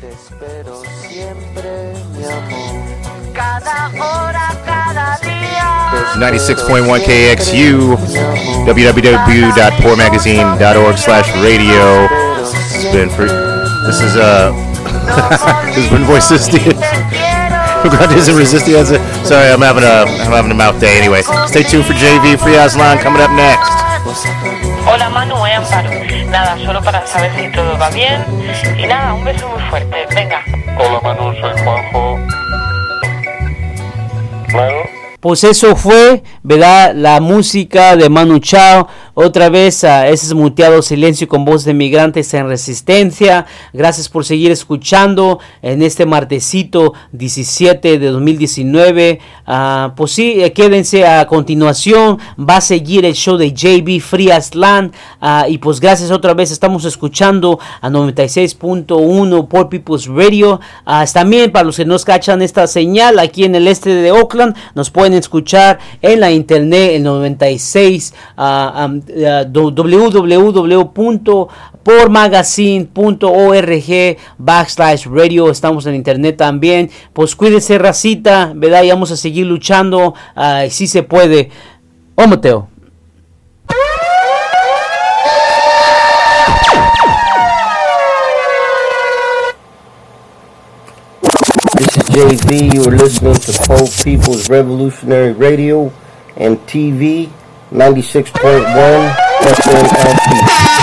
Te espero siempre, mi amor. Cada hora, cada día. 96.1 KXU, www.poormagazine.org slash radio. It's been for, this is, uh, this has been Voice Resisted. Grandes and Resistance. Sorry, I'm having a, I'm having a mouth day anyway. Stay tuned for JV Free Aztlan coming up next. Hola Manu, eh, Amparo. Nada, solo para saber si todo va bien. Y nada, un beso muy fuerte. Venga. Hola Manu, soy Juanjo. Manu. Pues eso fue, ¿verdad? La música de Manu Chao. Otra vez a ese muteado silencio con voz de migrantes en resistencia. Gracias por seguir escuchando en este martesito 17 de 2019. Ah, pues sí, eh, quédense a continuación. Va a seguir el show de JB Free Land. Ah, y pues gracias otra vez. Estamos escuchando a 96.1 por People's Radio. Ah, también para los que nos cachan esta señal aquí en el este de Oakland, nos pueden escuchar en la internet el 96 ah, am, ah, do- www.pormagazine.org backslash radio. Estamos en internet también. Pues cuídense racita verdad y vamos a seguir luchando si sí se puede. Oh Mateo. This is JV. You are listening to Pole People's Revolutionary Radio and TV 96.1 FMLP.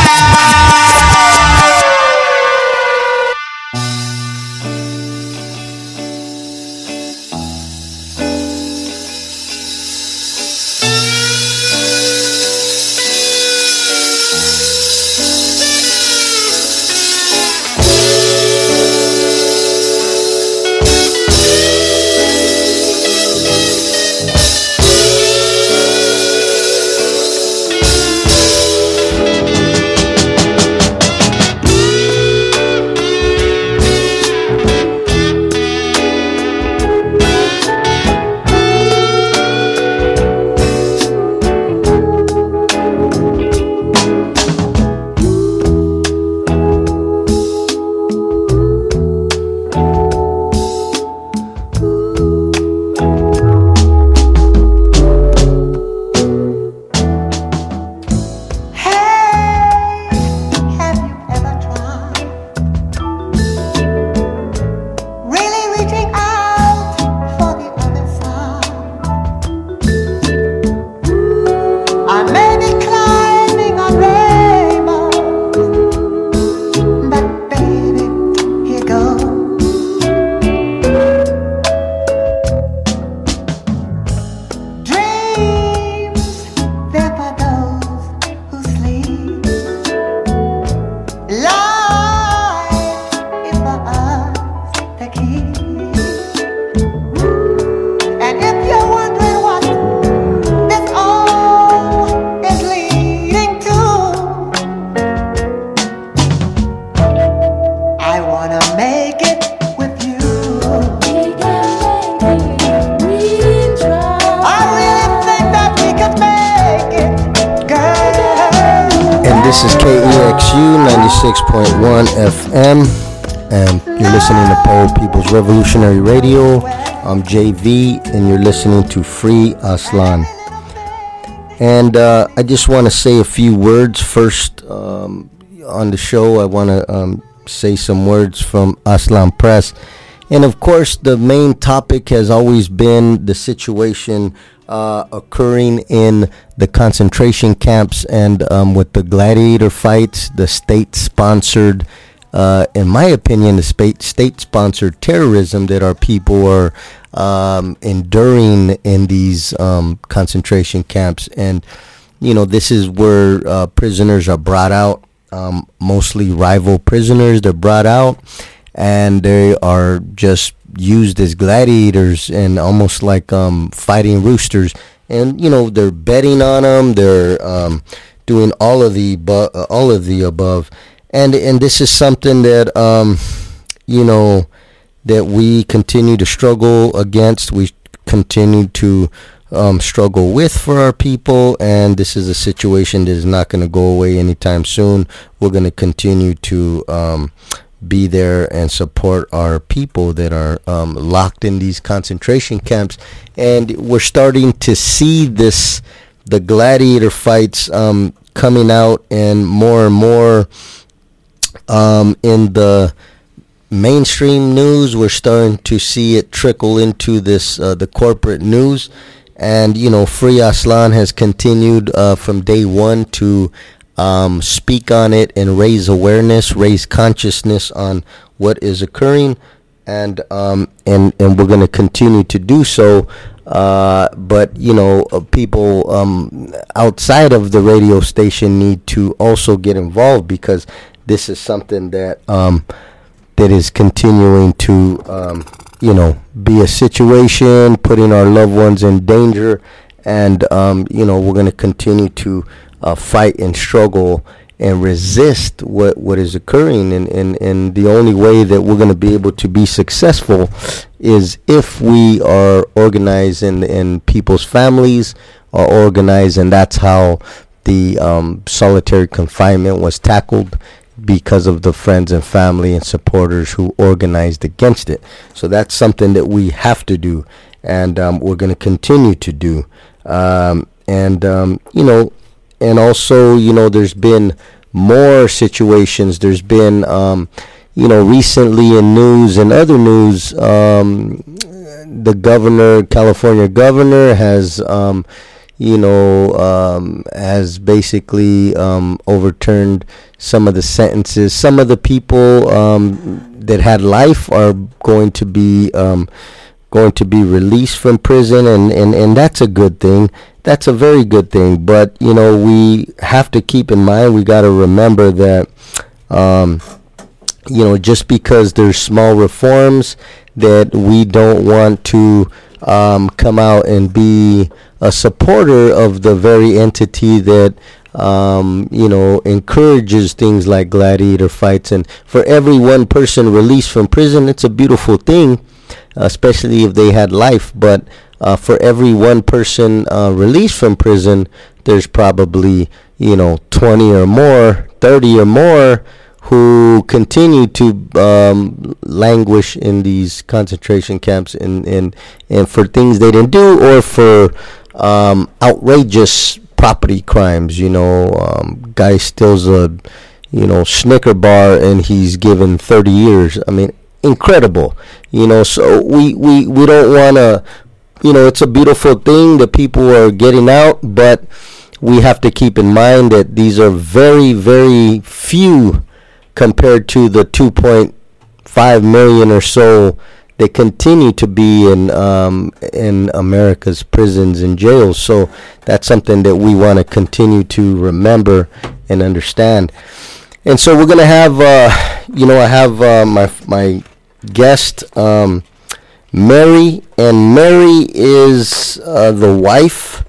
Radio. I'm JV, and you're listening to Free Aztlan. And uh, I just want to say a few words first um, on the show. I want to um, say some words from Aztlan Press. And of course, the main topic has always been the situation uh, occurring in the concentration camps and um, with the gladiator fights, the state sponsored, uh, in my opinion, the state sponsored terrorism that our people are um, enduring in these um, concentration camps. And, you know, this is where uh, prisoners are brought out, um, mostly rival prisoners. They're brought out and they are just used as gladiators and almost like um, fighting roosters. And you know they're betting on them. They're um, doing all of the bu- all of the above, and and this is something that um, you know that we continue to struggle against. We continue to um, struggle with for our people, and this is a situation that is not going to go away anytime soon. We're going to continue to um, be there and support our people that are um, locked in these concentration camps. And we're starting to see this, the gladiator fights um, coming out and more and more um, in the mainstream news. We're starting to see it trickle into this uh, the corporate news, and you know, Free Aztlan has continued uh, from day one to um, speak on it and raise awareness, raise consciousness on what is occurring, and um, and and we're going to continue to do so. Uh, but you know, uh, people um, outside of the radio station need to also get involved because this is something that um, that is continuing to um, you know be a situation putting our loved ones in danger. And um, you know we're going to continue to uh, fight and struggle and resist what, what is occurring. And, and, and the only way that we're going to be able to be successful is if we are organized and, and people's families are organized and that's how the um, solitary confinement was tackled because of the friends and family and supporters who organized against it. So that's something that we have to do, and um, we're going to continue to do. Um, and um, you know, and also you know, there's been more situations. There's been um, you know, recently in news and other news, um, the governor, California governor, has um, you know, um, has basically um, overturned some of the sentences. Some of the people um, that had life are going to be um, going to be released from prison, and, and, and that's a good thing. That's a very good thing. But you know, we have to keep in mind. We got to remember that. Um, you know, just because there's small reforms that we don't want to um, come out and be a supporter of the very entity that um, you know encourages things like gladiator fights. And for every one person released from prison it's a beautiful thing especially if they had life. But uh, for every one person uh, released from prison there's probably you know 20 or more 30 or more who continue to um, languish in these concentration camps and, and, and for things they didn't do or for um, outrageous property crimes. You know, um, guy steals a you know Snicker bar and he's given 30 years. I mean, incredible. You know, so we we we don't want to. You know, it's a beautiful thing that people are getting out, but we have to keep in mind that these are very very few compared to the 2.5 million or so that continue to be in um, in America's prisons and jails. So that's something that we want to continue to remember and understand. And so we're gonna have, uh, you know, I have uh, my my guest um, Mary, and Mary is uh, the wife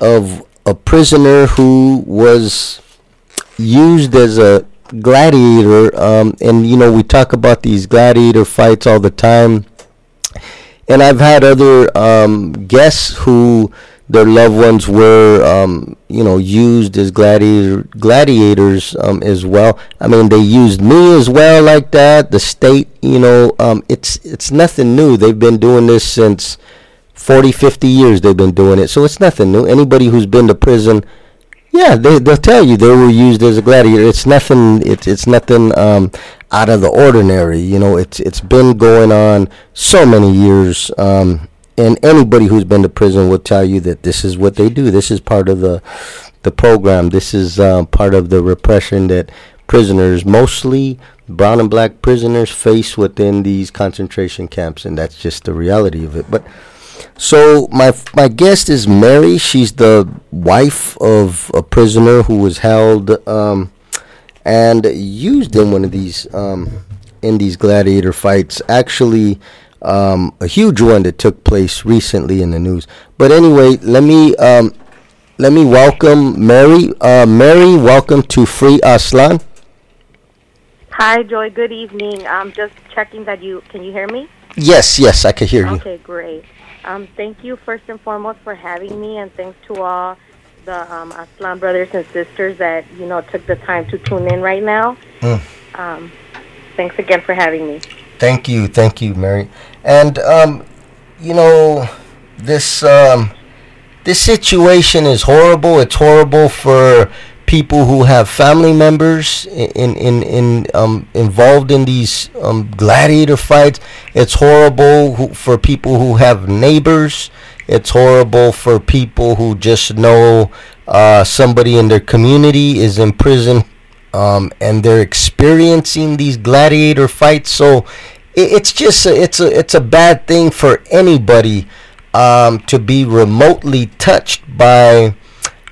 of a prisoner who was used as a gladiator um, and you know we talk about these gladiator fights all the time and i've had other um, guests who their loved ones were um, you know used as gladiator gladiators um, as well i mean they used me as well like that the state you know um, it's it's nothing new they've been doing this since 40 50 years they've been doing it so it's nothing new anybody who's been to prison yeah, they they'll tell you they were used as a gladiator. It's nothing. It's it's nothing um, out of the ordinary. You know, it's it's been going on so many years. Um, and anybody who's been to prison will tell you that this is what they do. This is part of the the program. This is um, part of the repression that prisoners, mostly brown and black prisoners, face within these concentration camps, and that's just the reality of it. But so my my guest is Mary. She's the wife of a prisoner who was held um, and used in one of these um, in these gladiator fights. Actually, um, a huge one that took place recently in the news. But anyway, let me um, let me welcome Mary. Uh, Mary, welcome to Free Aztlan. Hi, Joy. Good evening. I'm just checking that you can you hear me? Yes, yes, I can hear you. Okay, great. Um, thank you first and foremost for having me, and thanks to all the um, Aztlan brothers and sisters that you know took the time to tune in right now. Mm. Um, Thanks again for having me. Thank you, thank you, Mary. And um, you know, this um, this situation is horrible. It's horrible for people who have family members in in in um, involved in these um, gladiator fights. It's horrible who, for people who have neighbors. It's horrible for people who just know uh, somebody in their community is in prison um, and they're experiencing these gladiator fights. So it, it's just a, it's a it's a bad thing for anybody um, to be remotely touched by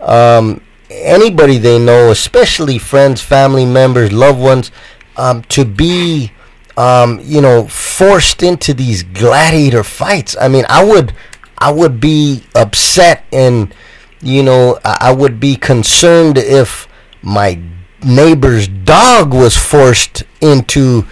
um, anybody they know, especially friends, family members, loved ones, um, to be um, you know forced into these gladiator fights. I mean, I would I would be upset and you know I I would be concerned if my neighbor's dog was forced into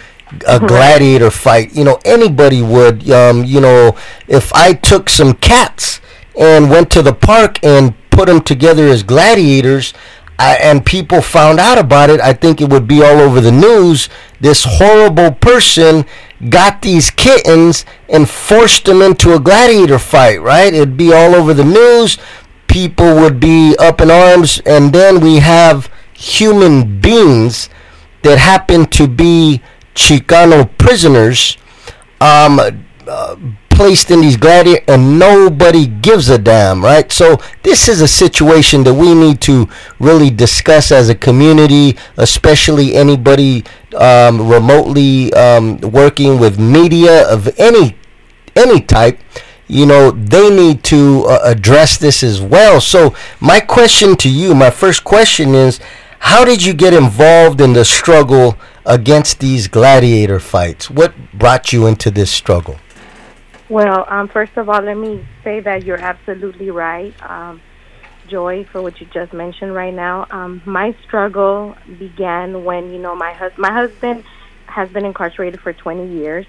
a gladiator fight. You know, anybody would. Um, you know, if I took some cats and went to the park and put them together as gladiators, and people found out about it, I think it would be all over the news. This horrible person got these kittens and forced them into a gladiator fight, right? It'd be all over the news. People would be up in arms, and then we have human beings that happen to be Chicano prisoners um, uh, placed in these gladiator and nobody gives a damn, right? So this is a situation that we need to really discuss as a community, especially anybody um, remotely um, working with media of any any type. You know, they need to uh, address this as well. So my question to you, my first question is, how did you get involved in the struggle against these gladiator fights? What brought you into this struggle? Well, um, first of all, let me say that you're absolutely right, um, Joy, for what you just mentioned right now. Um, my struggle began when you know my hus- my husband has been incarcerated for 20 years,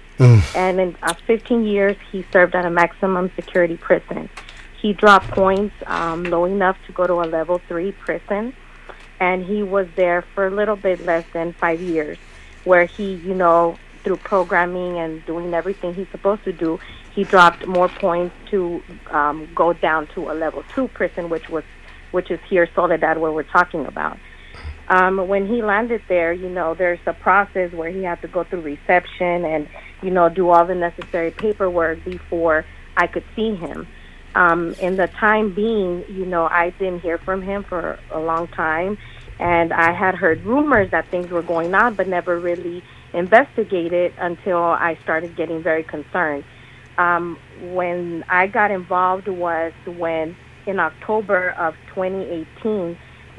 and in uh, 15 years he served at a maximum security prison. He dropped points um, low enough to go to a level three prison, and he was there for a little bit less than five years, where he, you know, through programming and doing everything he's supposed to do, he dropped more points to um, go down to a level two prison, which was, which is here Soledad, where we're talking about. Um, when he landed there, you know, there's a process where he had to go through reception and, you know, do all the necessary paperwork before I could see him. Um, in the time being, you know, I didn't hear from him for a long time, and I had heard rumors that things were going on, but never really investigated until I started getting very concerned. Um, when I got involved was when in October of 2018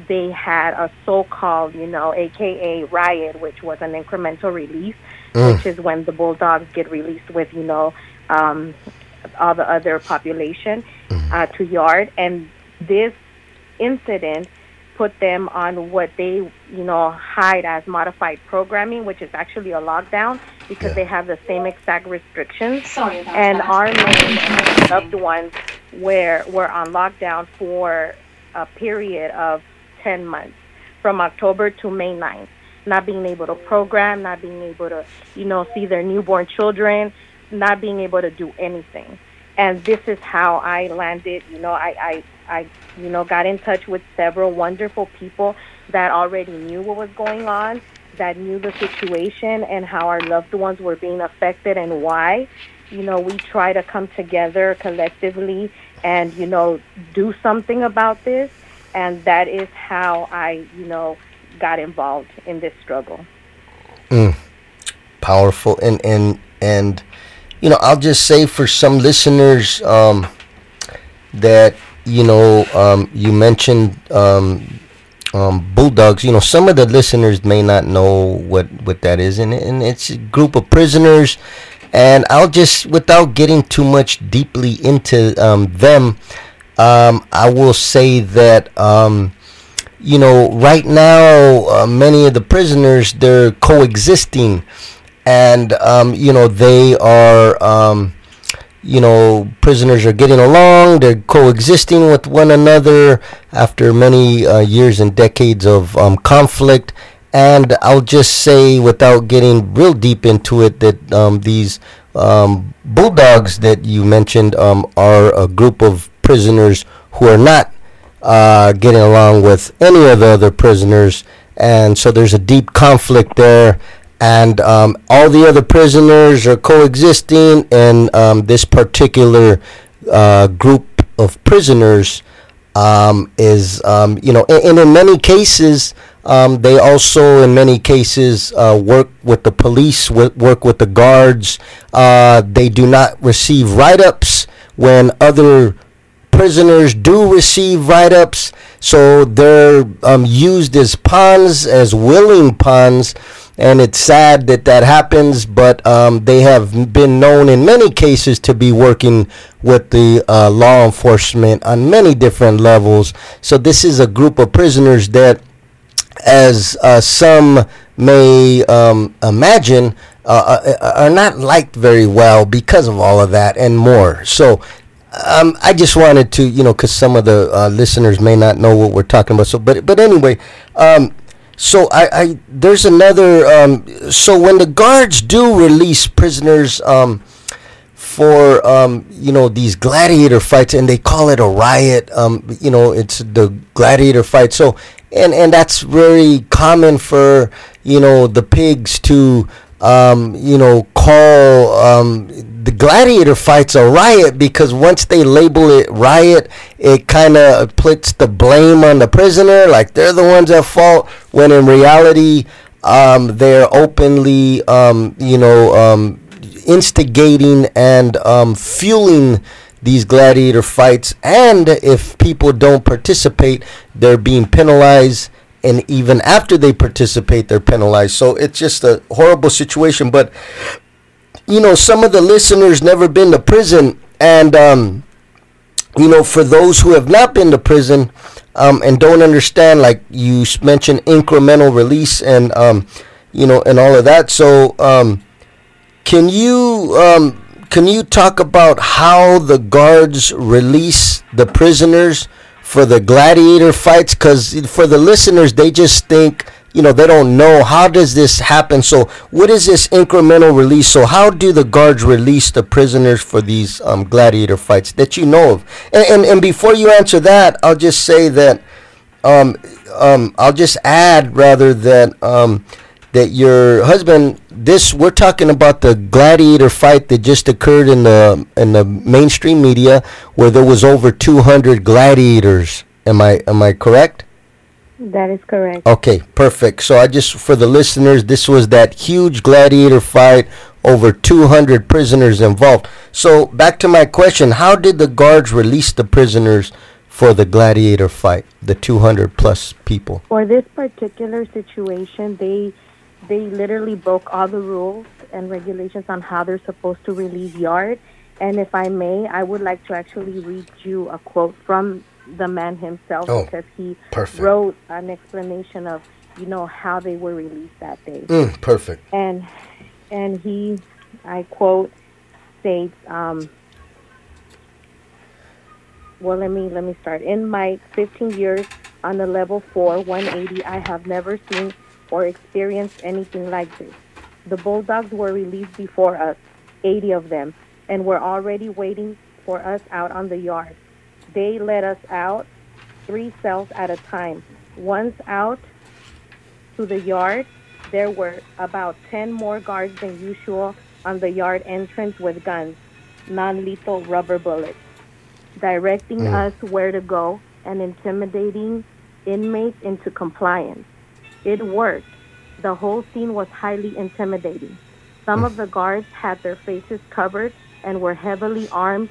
they had a so-called, you know, AKA riot, which was an incremental release, which is when the bulldogs get released with, you know, um, all the other population uh, to yard, and this incident put them on what they, you know, hide as modified programming, which is actually a lockdown because they have the same exact restrictions. and our main loved ones were were on lockdown for a period of 10 months from October to May 9th not being able to program not being able to you know see their newborn children not being able to do anything. And this is how I landed you know I I I you know got in touch with several wonderful people that already knew what was going on that knew the situation and how our loved ones were being affected and why. You know we try to come together collectively and you know do something about this. And that is how I you know got involved in this struggle. Powerful. And and and you know i'll just say for some listeners um that you know um you mentioned um um bulldogs. You know some of the listeners may not know what what that is and, and it's a group of prisoners. And i'll just without getting too much deeply into um them um i will say that um you know, right now, uh, many of the prisoners they're coexisting, and um, you know they are, um, you know, prisoners are getting along. They're coexisting with one another after many uh, years and decades of um, conflict, And I'll just say, without getting real deep into it, that um, these um, bulldogs that you mentioned um, are a group of prisoners who are not uh, getting along with any of the other prisoners, and so there's a deep conflict there. And um, all the other prisoners are coexisting, and um, this particular uh, group of prisoners um, is, um, you know, and, and in many cases, um, they also, in many cases, uh, work with the police, w- work with the guards. Uh, they do not receive write ups when other prisoners do receive write ups. So they're um, used as pawns, as willing pawns. And it's sad that that happens, but um, they have been known in many cases to be working with the uh, law enforcement on many different levels. So this is a group of prisoners that as uh, some may um, imagine, uh, uh, are not liked very well because of all of that and more. So. Um, I just wanted to, you know, because some of the uh, listeners may not know what we're talking about. So, but but anyway, um, so I, I there's another. Um, so when the guards do release prisoners, um, for um, you know these gladiator fights, and they call it a riot. Um, you know, it's the gladiator fight. So, and and that's very common for you know the pigs to um, you know call um, the gladiator fights a riot because once they label it riot, it kind of puts the blame on the prisoner, like they're the ones at fault. When in reality, um, they're openly um, you know um, instigating and um, fueling these gladiator fights. And if people don't participate, they're being penalized. And even after they participate, they're penalized. So it's just a horrible situation. But, you know, some of the listeners never been to prison. And, um, you know, for those who have not been to prison um, and don't understand, like you mentioned, incremental release and, um, you know, and all of that. So, um, can you um, can you talk about how the guards release the prisoners for the gladiator fights? Because for the listeners, they just think you know they don't know how does this happen. So what is this incremental release? So how do the guards release the prisoners for these um, gladiator fights that you know of? And, and and before you answer that, I'll just say that um, um, I'll just add rather that um, that your husband this we're talking about the gladiator fight that just occurred in the in the mainstream media where there was over 200 gladiators. Am i am i correct? That is correct. okay perfect. So i just for the listeners this was that huge gladiator fight over 200 prisoners involved. So back to my question how did the guards release the prisoners for the gladiator fight the 200 plus people? For this particular situation, they they literally broke all the rules and regulations on how they're supposed to release yard. And if I may, I would like to actually read you a quote from the man himself Oh, because he perfect. wrote an explanation of you know how they were released that day. mm, perfect and and he i quote states um well let me let me start in my 15 years on the level 4 180 i have never seen or experienced anything like this. The bulldogs were released before us 80 of them and were already waiting for us out on the yard. They let us out three cells at a time. Once out to the yard, there were about 10 more guards than usual on the yard entrance with guns, non lethal rubber bullets, directing mm. us where to go and intimidating inmates into compliance. It worked. The whole scene was highly intimidating. Some of the mm. guards had their faces covered and were heavily armed.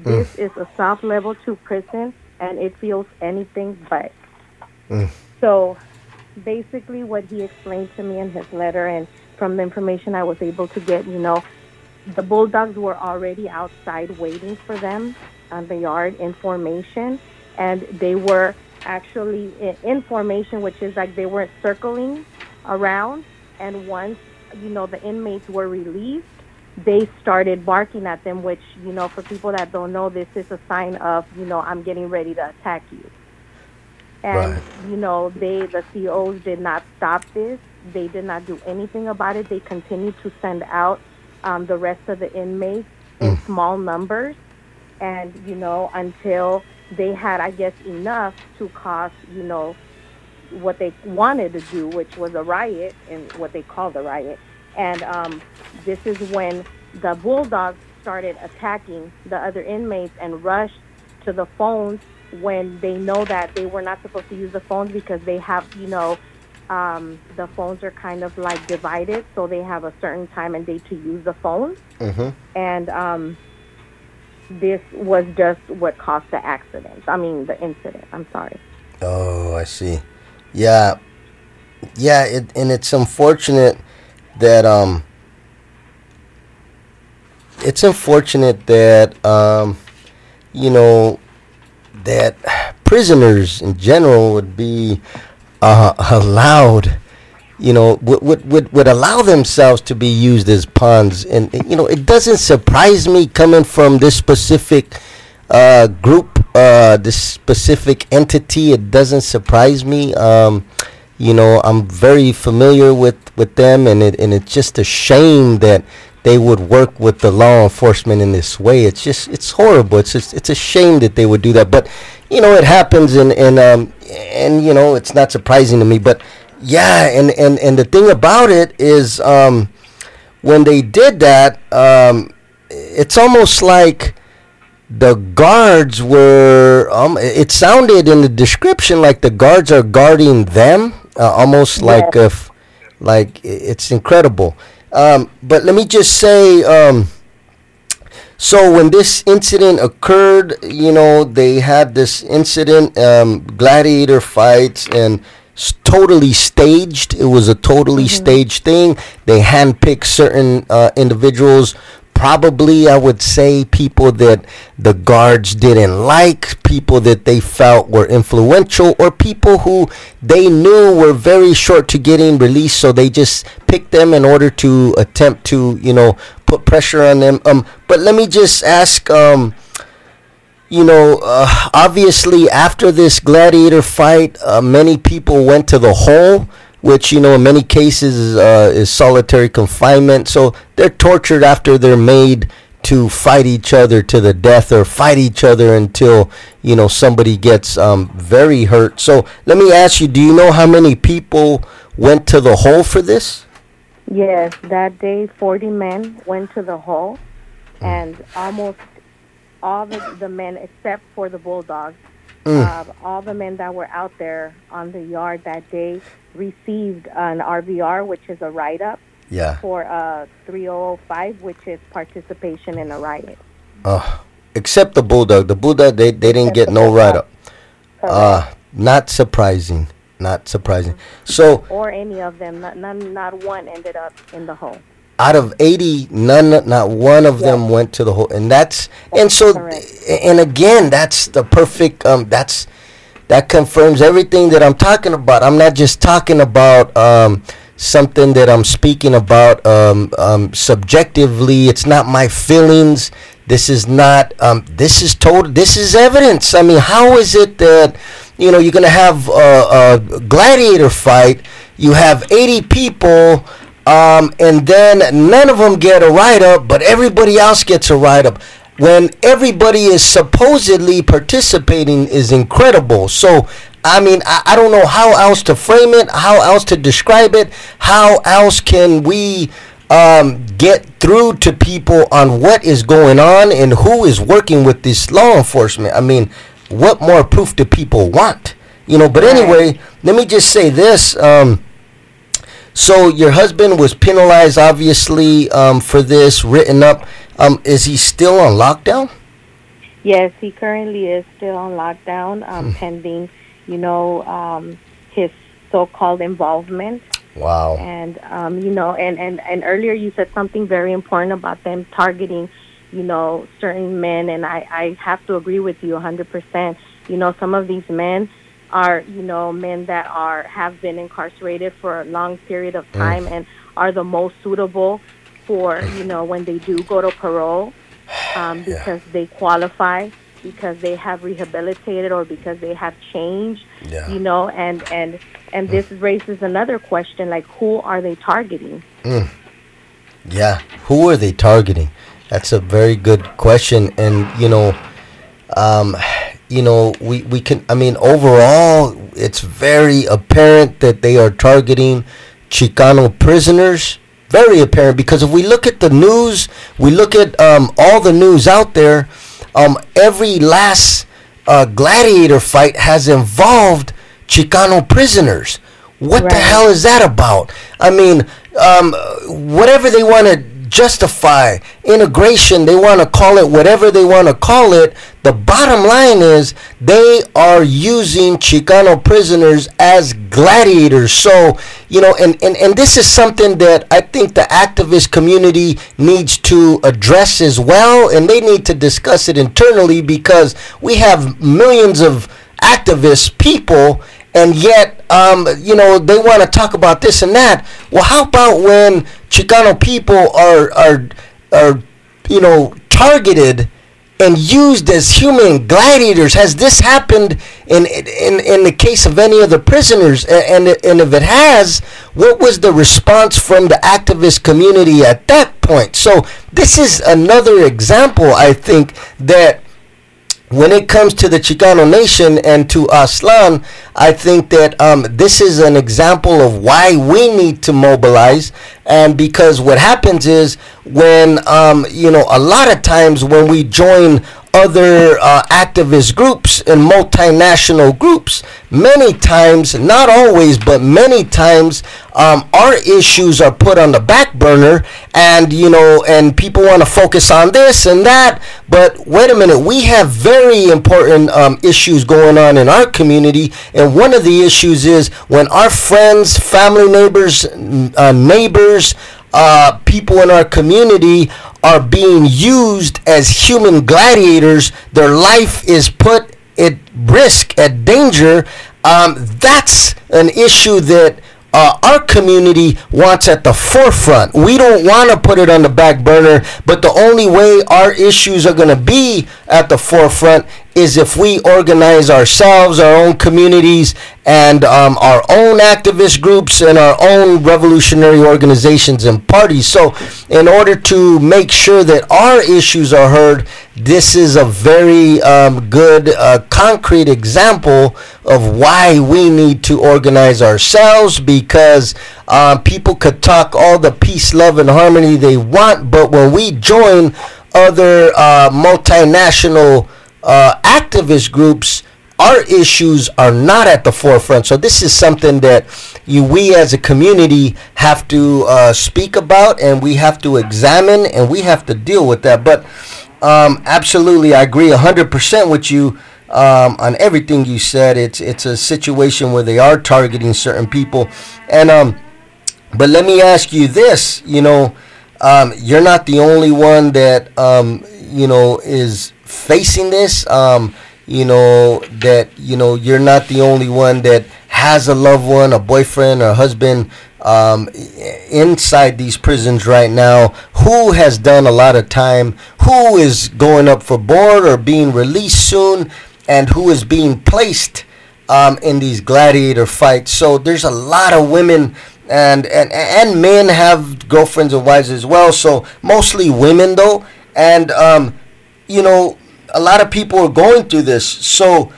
Mm. This is a soft level 2 prison and it feels anything but. Mm. So basically what he explained to me in his letter and from the information I was able to get, you know, the bulldogs were already outside waiting for them on the yard in formation and they were actually in, formation which is like they weren't circling around and once you know the inmates were released they started barking at them which you know for people that don't know this is a sign of you know I'm getting ready to attack you And Right. you know, they the COs did not stop this. They did not do anything about it. They continued to send out um, the rest of the inmates in small numbers, and you know, until they had, I guess, enough to cause, you know, what they wanted to do, which was a riot, and what they called a riot. And um, this is when the bulldogs started attacking the other inmates and rushed to the phones when they know that they were not supposed to use the phones because they have, you know, um, the phones are kind of like divided, so they have a certain time and date to use the phones. Mm-hmm. And um, this was just what caused the accident. I mean, the incident. I'm sorry. Oh, I see. Yeah, yeah, it, and it's unfortunate that um, it's unfortunate that um, you know, that prisoners in general would be uh, allowed, you know, would, would, would, would allow themselves to be used as pawns. And, you know, it doesn't surprise me coming from this specific uh, group, uh, this specific entity. It doesn't surprise me. Um, you know, I'm very familiar with, with them, and it, and it's just a shame that they would work with the law enforcement in this way. It's just it's horrible. It's just, it's a shame that they would do that. But you know, it happens, and and um and you know, it's not surprising to me. But yeah, and and and the thing about it is, um, when they did that, um, it's almost like the guards were um it sounded in the description like the guards are guarding them uh, almost like if like it's incredible. Um but let me just say um so when this incident occurred you know they had this incident um gladiator fights and totally staged. It was a totally staged thing. They handpicked certain uh, individuals. Probably I would say people that the guards didn't like, people that they felt were influential, or people who they knew were very short to getting released, so they just picked them in order to attempt to, you know, put pressure on them. Um, but let me just ask, um, you know, uh, obviously after this gladiator fight, uh, many people went to the hole, which you know in many cases is, uh, is solitary confinement. So they're tortured after they're made to fight each other to the death or fight each other until you know somebody gets um, very hurt. So let me ask you: Do you know how many people went to the hole for this? Yes, that day 40 men went to the hole, and almost all the, the men, except for the bulldogs, uh, all the men that were out there on the yard that day received an RVR, which is a write up, Yeah. for uh, 3005, which is participation in a riot. Uh, except the bulldog. The bulldog they, they didn't get no write up. Uh, not surprising. Not surprising. So or any of them, not, none, not one ended up in the hole. Out of 80 none not one of them went to the whole and that's and so correct. and again that's the perfect um that's that confirms everything that i'm talking about. I'm not just talking about um something that i'm speaking about um, um subjectively. It's not my feelings. This is not um this is total this is evidence. I mean how is it that you know you're gonna have a, a gladiator fight you have 80 people um, and then none of them get a write up, but everybody else gets a write up. When everybody is supposedly participating is incredible. So, I mean, I, I don't know how else to frame it, how else to describe it, how else can we um, get through to people on what is going on and who is working with this law enforcement. I mean, what more proof do people want? You know, but anyway, let me just say this. Um, so your husband was penalized, obviously, um, for this, written up. Um, is he still on lockdown? Yes, he currently is still on lockdown, um, pending, you know, um, his so-called involvement. Wow. And um, you know, and, and and earlier you said something very important about them targeting, you know, certain men, and I I have to agree with you 100%. You know, some of these men are, you know, men that are have been incarcerated for a long period of time and are the most suitable for, you know, when they do go to parole um, because they qualify. because they have rehabilitated or because they have changed Yeah. you know and and and this raises another question like who are they targeting Yeah. Who are they targeting? That's a very good question. And, you know, um, you know, we, we can, I mean, overall, it's very apparent that they are targeting Chicano prisoners. Very apparent because if we look at the news, we look at um, all the news out there, um, every last uh, gladiator fight has involved Chicano prisoners. What the hell is that about? I mean, um, whatever they want to justify, integration, they want to call it whatever they want to call it. The bottom line is they are using Chicano prisoners as gladiators. So, you know, and, and, and this is something that I think the activist community needs to address as well, and they need to discuss it internally because we have millions of activist people and yet um, you know they want to talk about this and that. Well how about when chicano people are are are you know targeted and used as human gladiators? Has this happened in in in the case of any of the prisoners and and if it has what was the response from the activist community at that point? So this is another example i think that when it comes to the Chicano nation and to Aztlan, I think that um, this is an example of why we need to mobilize. And because what happens is when, um, you know, a lot of times when we join other uh, activist groups and multinational groups, many times, not always, but many times, um, our issues are put on the back burner, and you know, and people want to focus on this and that. But wait a minute, we have very important um, issues going on in our community, and one of the issues is when our friends, family, neighbors, uh, neighbors, uh, people in our community are being used as human gladiators. Their life is put at risk, at danger. Um, that's an issue that uh, our community wants at the forefront. We don't want to put it on the back burner, but the only way our issues are going to be at the forefront is if we organize ourselves, our own communities, and um, our own activist groups and our own revolutionary organizations and parties. So, in order to make sure that our issues are heard, this is a very um, good, uh, concrete example of why we need to organize ourselves because uh, people could talk all the peace, love, and harmony they want, but when we join other uh, multinational uh, activist groups, our issues are not at the forefront. So this is something that you, we as a community have to uh, speak about, and we have to examine, and we have to deal with that. But um, absolutely, I agree hundred percent with you um, on everything you said. It's it's a situation where they are targeting certain people, and um, but let me ask you this: you know, um, you're not the only one that um, you know is facing this. Um, you know that you know you're not the only one that has a loved one, a boyfriend or husband um, inside these prisons right now. Who has done a lot of time? Who is going up for board or being released soon? And who is being placed um, in these gladiator fights? So there's a lot of women and and and men have girlfriends and wives as well. So mostly women though, and um, you know a lot of people are going through this. So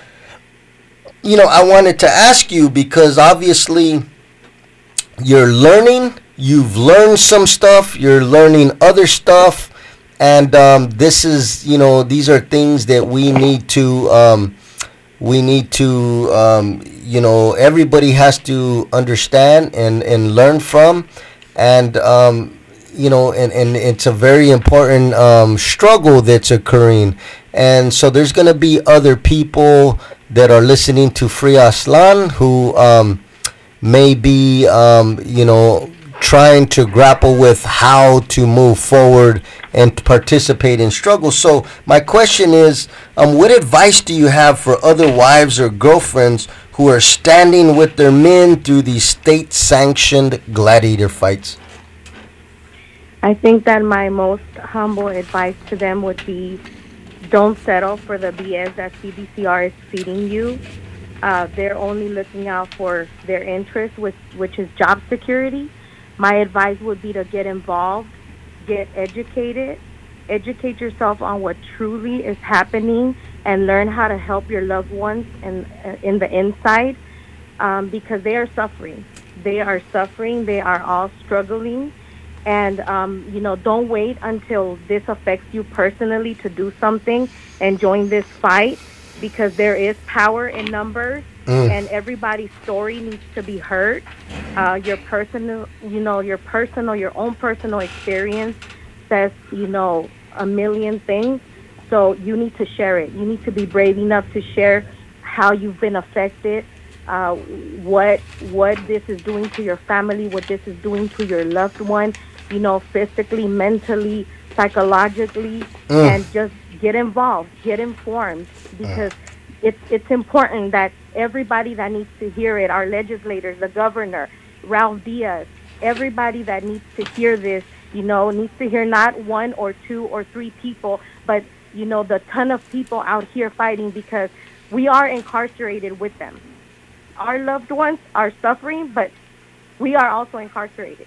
you know I wanted to ask you because obviously you're learning. You've learned some stuff. You're learning other stuff, and um, this is you know these are things that we need to. Um, we need to um, you know everybody has to understand and and learn from and um, you know and, and it's a very important um, struggle that's occurring and so there's going to be other people that are listening to free aztlan who um, may be um, you know trying to grapple with how to move forward and participate in struggle. So my question is, um, what advice do you have for other wives or girlfriends who are standing with their men through these state-sanctioned gladiator fights? I think that my most humble advice to them would be don't settle for the BS that CDCR is feeding you. Uh, they're only looking out for their interest, which, which is job security. My advice would be to get involved, get educated, educate yourself on what truly is happening, and learn how to help your loved ones in, in the inside um, because they are suffering. They are suffering. They are all struggling. And, um, you know, don't wait until this affects you personally to do something and join this fight because there is power in numbers Mm. and everybody's story needs to be heard. Uh, your personal, you know, your personal, your own personal experience says, you know, a million things. So you need to share it. You need to be brave enough to share how you've been affected, uh, what what this is doing to your family, what this is doing to your loved one, you know, physically, mentally, psychologically, Mm. and just get involved, get informed, uh. because it's it's important that everybody that needs to hear it, our legislators, the governor, Ralph Diaz, everybody that needs to hear this, you know, needs to hear not one or two or three people, but you know, the ton of people out here fighting because we are incarcerated with them. Our loved ones are suffering, but we are also incarcerated.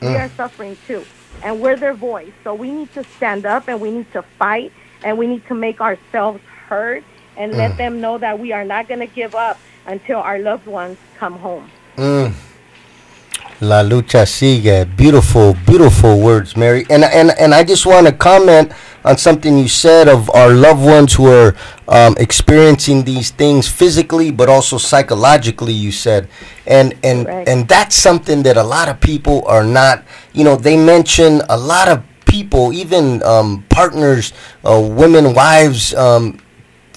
We uh. are suffering too, and we're their voice. So we need to stand up and we need to fight and we need to make ourselves heard and let them know that we are not going to give up until our loved ones come home. Mm. La lucha sigue. Beautiful, beautiful words, Mary. And and and I just want to comment on something you said of our loved ones who are um, experiencing these things physically, but also psychologically. You said, and and Correct. and that's something that a lot of people are not. You know, they mention a lot of people, even um, partners, uh, women, wives. Um,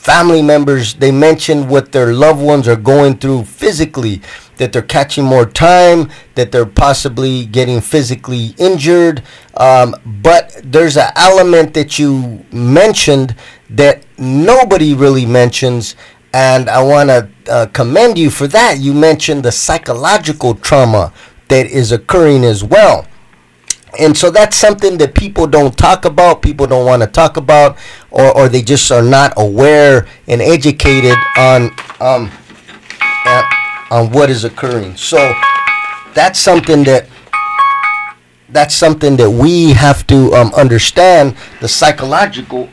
family members they mention what their loved ones are going through physically that they're catching more time that they're possibly getting physically injured um, but there's an element that you mentioned that nobody really mentions and i want to uh, commend you for that you mentioned the psychological trauma that is occurring as well and so that's something that people don't talk about people don't want to talk about or, or they just are not aware and educated on um, uh, on what is occurring. So that's something that that's something that we have to um, understand the psychological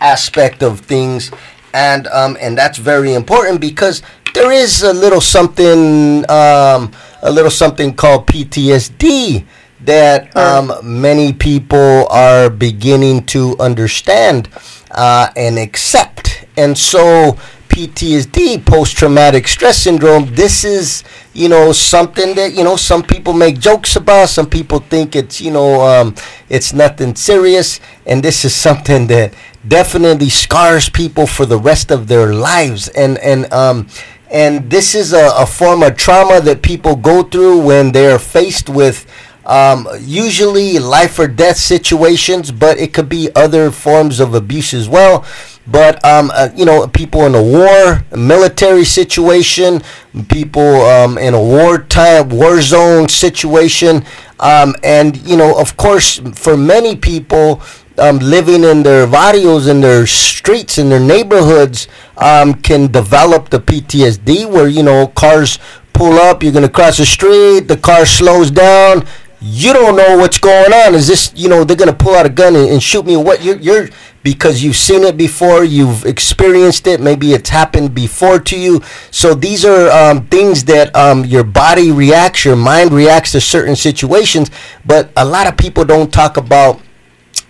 aspect of things. And um, and that's very important because there is a little something um, a little something called PTSD that um, many people are beginning to understand uh, and accept. And so PTSD post traumatic stress syndrome this is you know something that you know some people make jokes about some people think it's you know um, it's nothing serious. And this is something that definitely scars people for the rest of their lives. And and um and this is a, a form of trauma that people go through when they're faced with um, usually life or death situations, but it could be other forms of abuse as well. But um, uh, you know, people in a war, a military situation, people um, in a wartime war zone situation, um, and you know, of course, for many people. Um, living in their barrios, in their streets, in their neighborhoods, um, can develop the PTSD where you know cars pull up, you're gonna cross the street, the car slows down, you don't know what's going on. Is this, you know, they're gonna pull out a gun and, and shoot me? What you're, you're because you've seen it before, you've experienced it. Maybe it's happened before to you. So these are um, things that um, your body reacts, your mind reacts to certain situations. But a lot of people don't talk about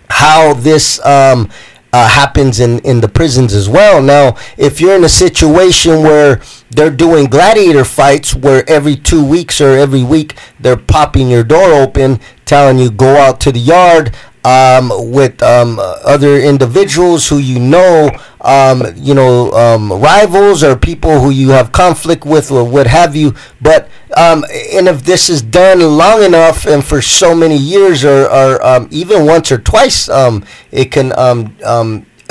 how this um, uh, happens in, in the prisons as well. Now, if you're in a situation where they're doing gladiator fights, where every two weeks or every week they're popping your door open, telling you go out to the yard um, with um, other individuals who you know, um, you know, um, rivals or people who you have conflict with or what have you. But um, and if this is done long enough and for so many years or, or um, even once or twice, it can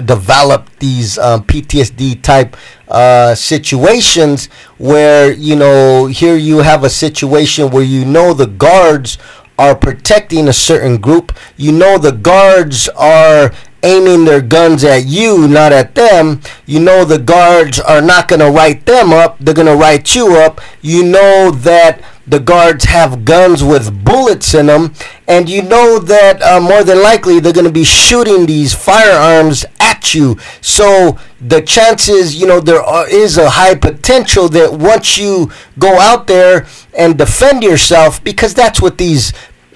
develop these um, PTSD type uh, situations where you know here you have a situation where you know the guards are protecting a certain group. You know the guards are aiming their guns at you, not at them. You know the guards are not going to write them up, they're going to write you up. You know that the guards have guns with bullets in them, and you know that uh, more than likely they're going to be shooting these firearms at you. So the chances, you know, there are, is a high potential that once you go out there and defend yourself, because that's what these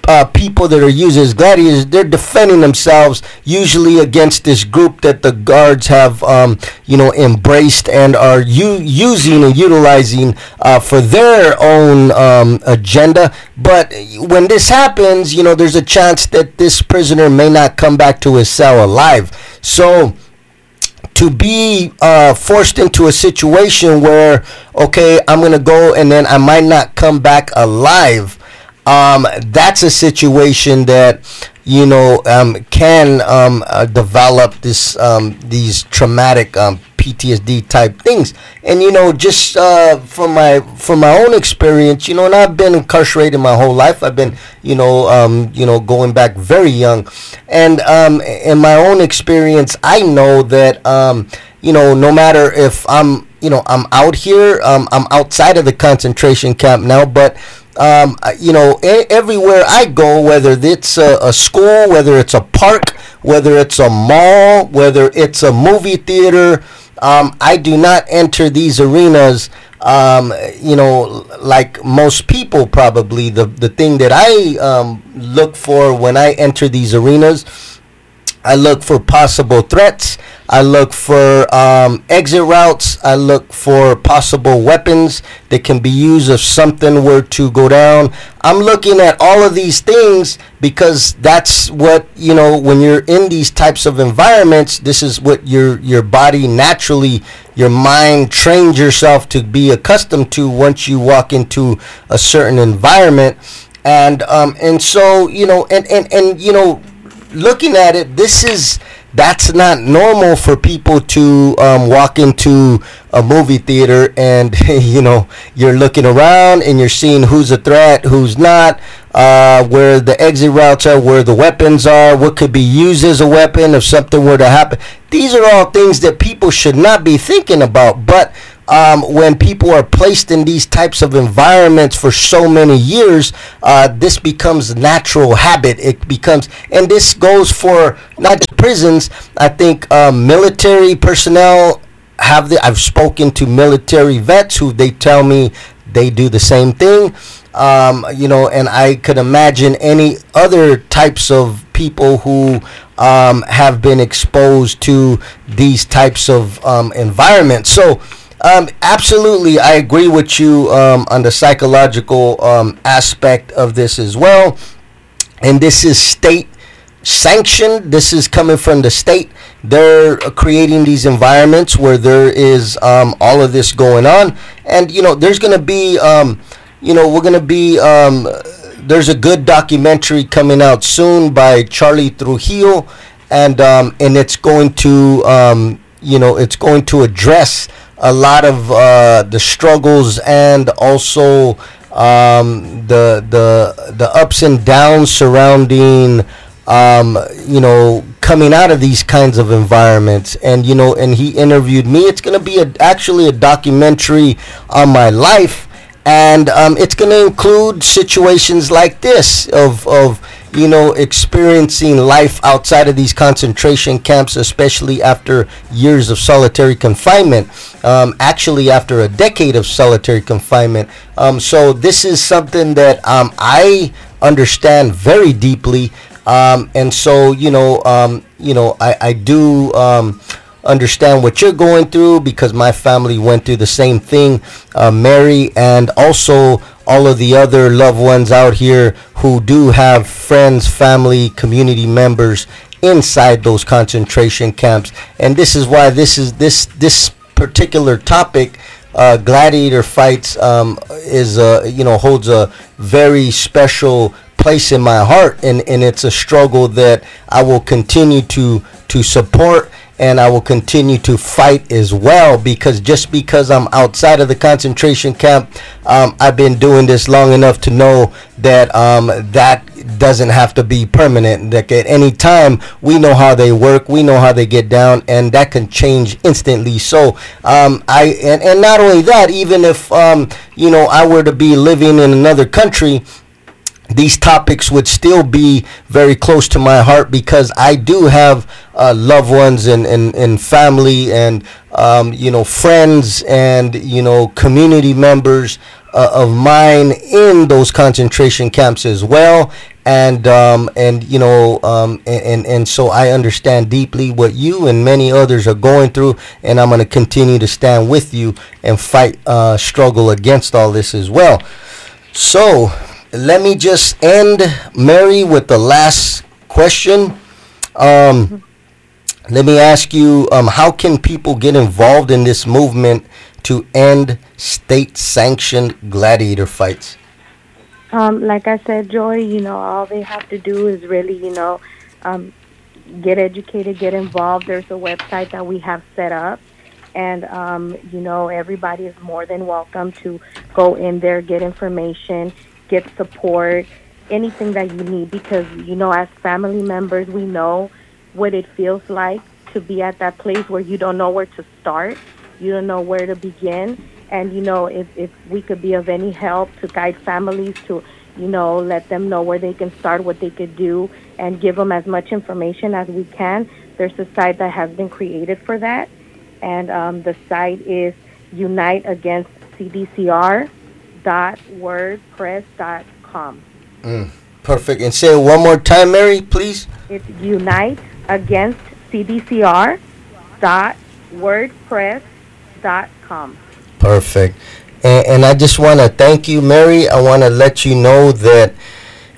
uh, people that are used as gladiators, they're defending themselves usually against this group that the guards have, um, you know, embraced and are u- using and utilizing uh, for their own um, agenda. But when this happens, you know, there's a chance that this prisoner may not come back to his cell alive. So to be uh, forced into a situation where okay i'm gonna go and then i might not come back alive um, that's a situation that you know um, can um, uh, develop this um, these traumatic um, PTSD type things. And you know, just uh, from my from my own experience, you know, and I've been incarcerated my whole life. I've been you know um, you know going back very young, and um, in my own experience, I know that um, you know no matter if I'm you know I'm out here, um, I'm outside of the concentration camp now, but um, you know, e- everywhere I go, whether it's a, a, school, whether it's a park, whether it's a mall, whether it's a movie theater, um, I do not enter these arenas. Um, you know, like most people probably, the the thing that I um, look for when I enter these arenas, I look for possible threats. I look for um, exit routes. I look for possible weapons that can be used if something were to go down. I'm looking at all of these things because that's what you know when you're in these types of environments. This is what your your body naturally, your mind trains yourself to be accustomed to once you walk into a certain environment, and um, and so you know and and and you know looking at it, this is that's not normal for people to um, walk into a movie theater and you know you're looking around and you're seeing who's a threat, who's not, uh, where the exit routes are, where the weapons are, what could be used as a weapon if something were to happen. These are all things that people should not be thinking about, but um, when people are placed in these types of environments for so many years, uh, this becomes natural habit. It becomes, and this goes for not just prisons. I think um, military personnel have the. I've spoken to military vets who they tell me they do the same thing. Um, you know, and I could imagine any other types of people who um, have been exposed to these types of um, environments. So um, absolutely, I agree with you um, on the psychological um, aspect of this as well. And this is state sanctioned. This is coming from the state. They're creating these environments where there is um, all of this going on, and you know, there's going to be, um, you know, we're going to be. Um, there's a good documentary coming out soon by Charlie Trujillo, and and it's going to, you know, it's going to address a lot of uh, the struggles and also um, the the the ups and downs surrounding um, you know coming out of these kinds of environments. And you know and he interviewed me. It's going to be a, actually a documentary on my life. And um, it's going to include situations like this of of you know, experiencing life outside of these concentration camps, especially after years of solitary confinement, um, actually after a decade of solitary confinement. Um, so this is something that um, I understand very deeply. Um, and so, you know, um, you know, I, I do understand what you're going through because my family went through the same thing, uh, Mary, and also all of the other loved ones out here who do have friends, family, community members inside those concentration camps. And this is why this is this this particular topic, uh, gladiator fights, um, is a you know holds a very special place in my heart, and and it's a struggle that I will continue to to support and I will continue to fight as well because just because I'm outside of the concentration camp, um, I've been doing this long enough to know that um, that doesn't have to be permanent. Like at any time, we know how they work, we know how they get down, and that can change instantly. So um, I and, and not only that, even if um, you know I were to be living in another country these topics would still be very close to my heart because I do have uh, loved ones and, and, and family and um, you know friends and you know community members uh, of mine in those concentration camps as well. And um, and you know um, and, and and so I understand deeply what you and many others are going through and I'm going to continue to stand with you and fight uh, struggle against all this as well. So let me just end, Mary, with the last question. Um, let me ask you um, how can people get involved in this movement to end state sanctioned gladiator fights? Um, like I said, Joy, you know, all they have to do is really, you know, um, get educated, get involved. There's a website that we have set up. And, um, you know, everybody is more than welcome to go in there, get information, get support, anything that you need. Because, you know, as family members, we know what it feels like to be at that place where you don't know where to start, you don't know where to begin. And, you know, if, if we could be of any help to guide families to, you know, let them know where they can start, what they could do, and give them as much information as we can. There's a site that has been created for that. And um, the site is Unite Against CDCR dot wordpress.com. Mm, perfect. And say it one more time, Mary, please. It's Unite Against CDCR dot wordpress.com. Perfect. And, and I just want to thank you, Mary. I want to let you know that,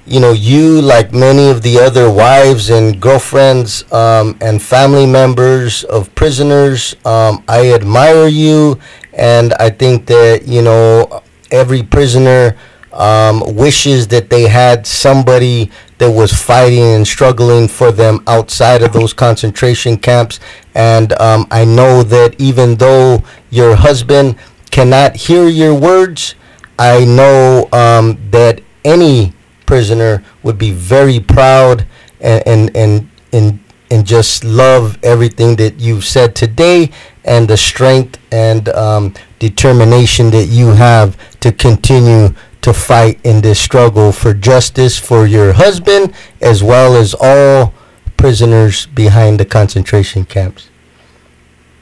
you know, you, like many of the other wives and girlfriends um, and family members of prisoners, um, I admire you. And I think that, you know, every prisoner um, wishes that they had somebody that was fighting and struggling for them outside of those concentration camps. And um, I know that even though your husband cannot hear your words, I know um, that any prisoner would be very proud and and and and, and just love everything that you've said today and the strength and um, determination that you have to continue to fight in this struggle for justice for your husband as well as all prisoners behind the concentration camps.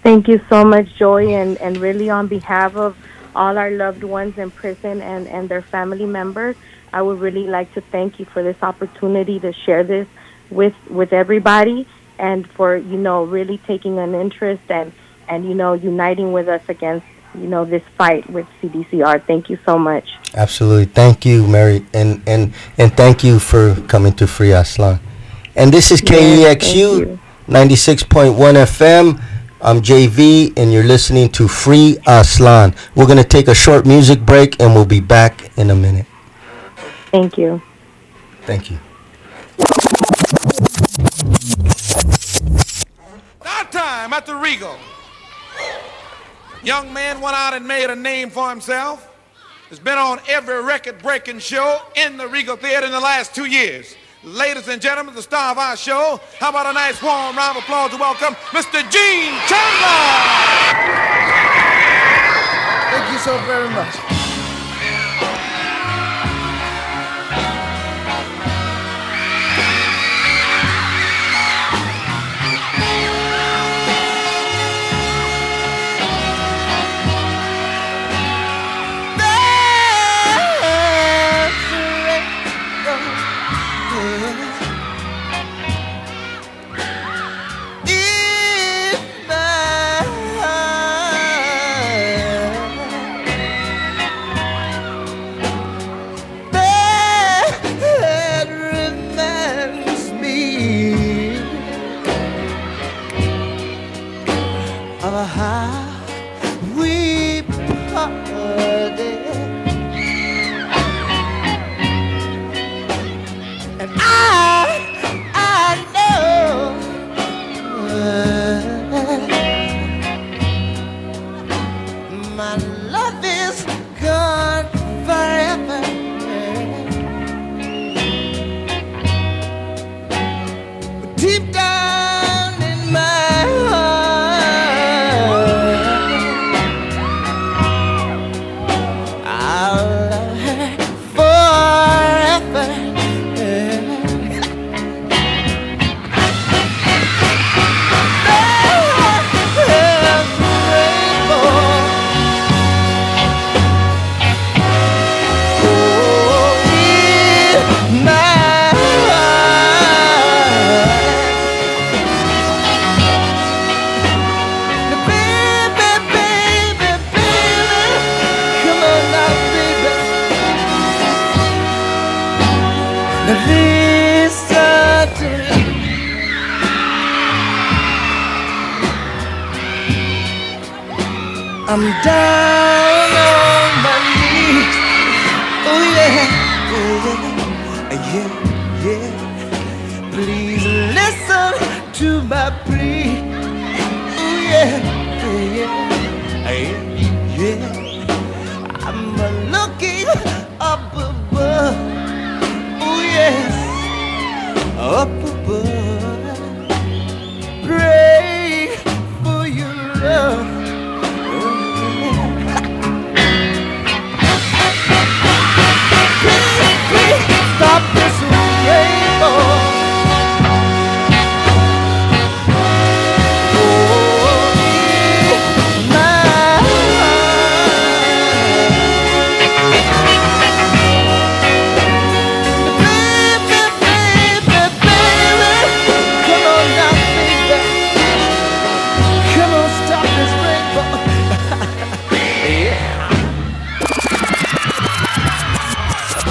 Thank you so much, Joy, and, and really on behalf of all our loved ones in prison and, and their family members, I would really like to thank you for this opportunity to share this with with everybody and for, you know, really taking an interest and, and you know, uniting with us against, you know, this fight with CDCR. Thank you so much. Absolutely. Thank you, Mary. And and and thank you for coming to Free Aztlan. And this is Yes, KEXU 96.1 FM. I'm JV and you're listening to Free Aztlan. We're going to take a short music break and we'll be back in a minute. Thank you. Thank you. That time at the Regal. Young man went out and made a name for himself. Has been on every record breaking show in the Regal Theater in the last two years. Ladies and gentlemen, the star of our show, how about a nice warm round of applause to welcome Mr. Gene Chandler! Thank you so very much.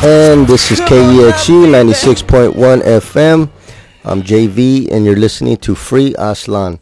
And this is KEXU 96.1 FM. I'm JV, and you're listening to Free Aztlan.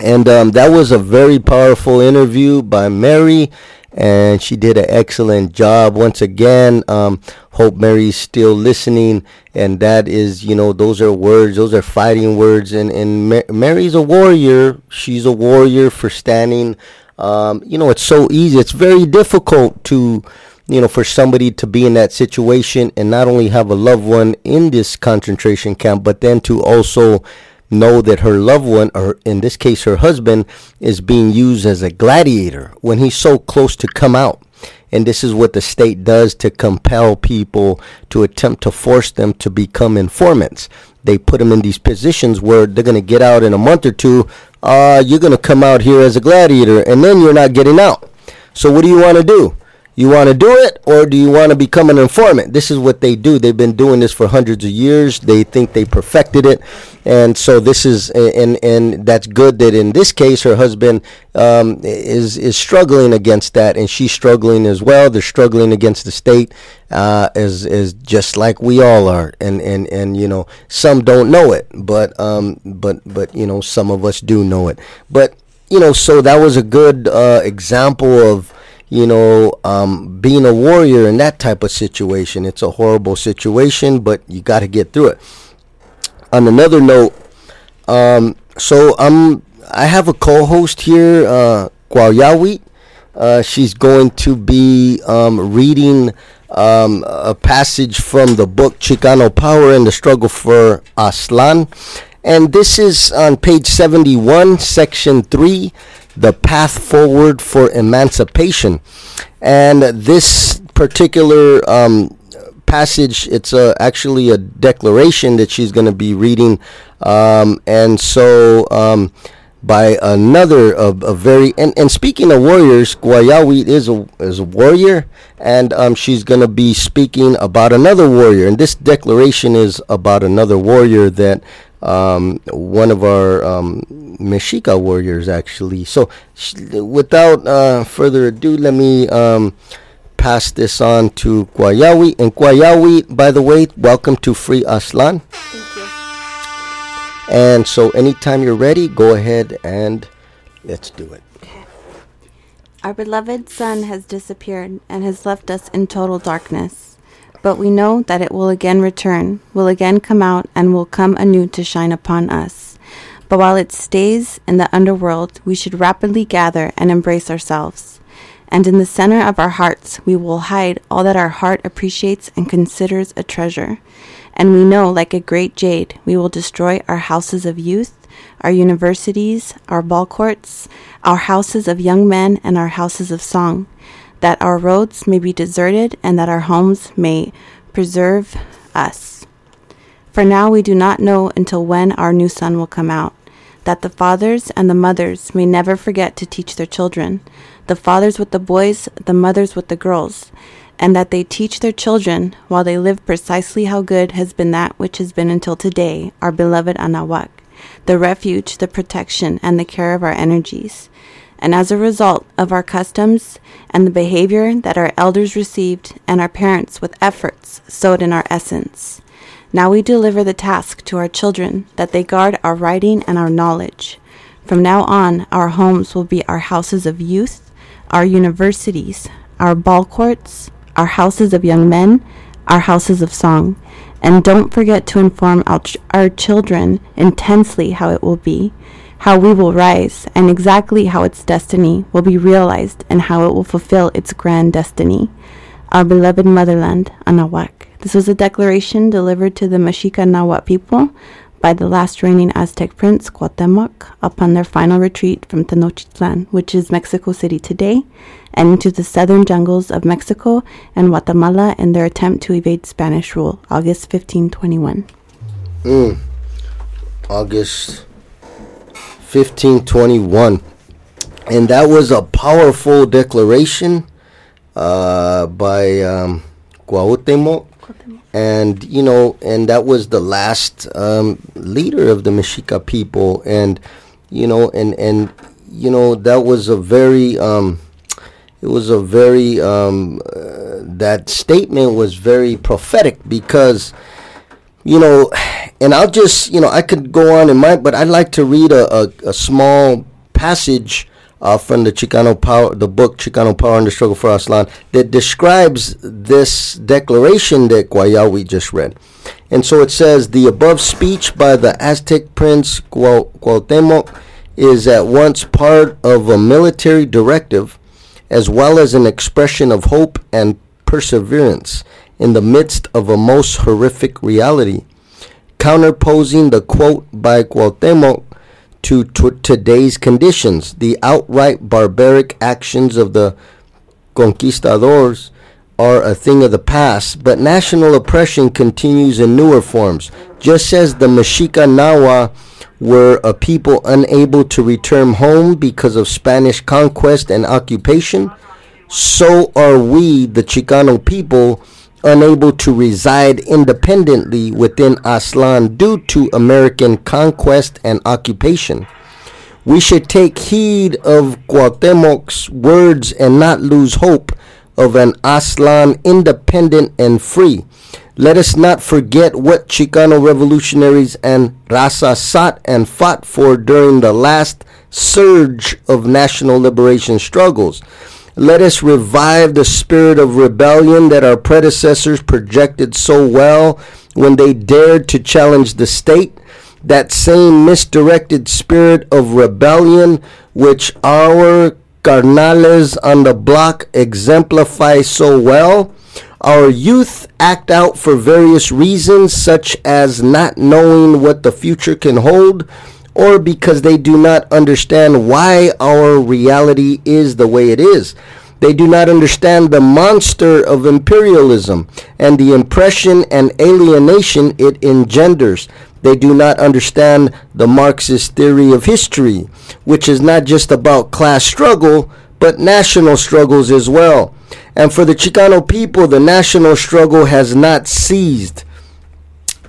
And um, that was a very powerful interview by Mary, and she did an excellent job. Once again, um, hope Mary's still listening, and that is, you know, those are words, those are fighting words, and and Ma- Mary's a warrior. She's a warrior for standing. Um, you know, it's so easy. It's very difficult to you know, for somebody to be in that situation and not only have a loved one in this concentration camp, but then to also know that her loved one, or in this case her husband, is being used as a gladiator when he's so close to come out. And this is what the state does to compel people to attempt to force them to become informants. They put them in these positions where they're going to get out in a month or two. Uh, you're going to come out here as a gladiator, and then you're not getting out. So what do you want to do? You want to do it or do you want to become an informant? This is what they do. They've been doing this for hundreds of years. They think they perfected it. And so this is and and that's good that in this case her husband um, is is struggling against that and she's struggling as well. They're struggling against the state uh, as as just like we all are. And and and you know some don't know it, but um but but you know some of us do know it. But you know so that was a good uh, example of you know, um, being a warrior in that type of situation. It's a horrible situation, but you got to get through it. On another note, um, so I'm I have a co-host here, uh, Kwayawi. Uh, she's going to be um, reading um, a passage from the book Chicano Power and the Struggle for Aztlan. And this is on page 71, section 3, The Path Forward for Emancipation. And this particular um, passage, it's uh, actually a declaration that she's going to be reading. Um, and so um, by another of a very and, and speaking of warriors, Guayawi is a is a warrior, and um, she's going to be speaking about another warrior. And this declaration is about another warrior that um, one of our um, Mexica warriors actually. So, sh- without uh, further ado, let me um, pass this on to Guayawi. And Guayawi, by the way, welcome to Free Aztlan. Thank you. And so, anytime you're ready, go ahead and let's do it. Our beloved sun has disappeared and has left us in total darkness. But we know that it will again return, will again come out, and will come anew to shine upon us. But while it stays in the underworld, we should rapidly gather and embrace ourselves. And in the center of our hearts, we will hide all that our heart appreciates and considers a treasure. And we know, like a great jade, we will destroy our houses of youth, our universities, our ball courts, our houses of young men, and our houses of song, that our roads may be deserted, and that our homes may preserve us. For now we do not know until when our new sun will come out, that the fathers and the mothers may never forget to teach their children, the fathers with the boys, the mothers with the girls, and that they teach their children while they live precisely how good has been that which has been until today, our beloved Anahuac, the refuge, the protection, and the care of our energies. And as a result of our customs and the behavior that our elders received and our parents with efforts sowed in our essence. Now we deliver the task to our children that they guard our writing and our knowledge. From now on, our homes will be our houses of youth, our universities, our ball courts, our houses of young men, our houses of song. And don't forget to inform our, ch- our children intensely how it will be, how we will rise, and exactly how its destiny will be realized and how it will fulfill its grand destiny. Our beloved motherland, Anahuac. This was a declaration delivered to the Mexica Nahuatl people by the last reigning Aztec prince, Cuauhtemoc, upon their final retreat from Tenochtitlan, which is Mexico City today, and into the southern jungles of Mexico and Guatemala in their attempt to evade Spanish rule, August 1521. Mm. August 1521. And that was a powerful declaration uh, by um, Cuauhtemoc. And, you know, and that was the last um, leader of the Mexica people. And, you know, and, and, you know, that was a very, um, it was a very, um, uh, that statement was very prophetic because, you know, and I'll just, you know, I could go on in my, but I'd like to read a, a, a small passage uh, from the Chicano Power, the book Chicano Power and the Struggle for Aztlan, that describes this declaration that Guayawi just read. And so it says, the above speech by the Aztec prince Cuau- Cuauhtemoc is at once part of a military directive as well as an expression of hope and perseverance in the midst of a most horrific reality, counterposing the quote by Cuauhtemoc to t- today's conditions, the outright barbaric actions of the conquistadors are a thing of the past, but national oppression continues in newer forms. Just as the Mexica Nahua were a people unable to return home because of Spanish conquest and occupation, so are we, the Chicano people, unable to reside independently within Aztlan due to American conquest and occupation. We should take heed of Cuauhtemoc's words and not lose hope of an Aztlan independent and free. Let us not forget what Chicano revolutionaries and Raza sought and fought for during the last surge of national liberation struggles. Let us revive the spirit of rebellion that our predecessors projected so well when they dared to challenge the state. That same misdirected spirit of rebellion which our carnales on the block exemplify so well. Our youth act out for various reasons, such as not knowing what the future can hold, or because they do not understand why our reality is the way it is. They do not understand the monster of imperialism and the impression and alienation it engenders. They do not understand the Marxist theory of history, which is not just about class struggle, but national struggles as well. And for the Chicano people, the national struggle has not ceased.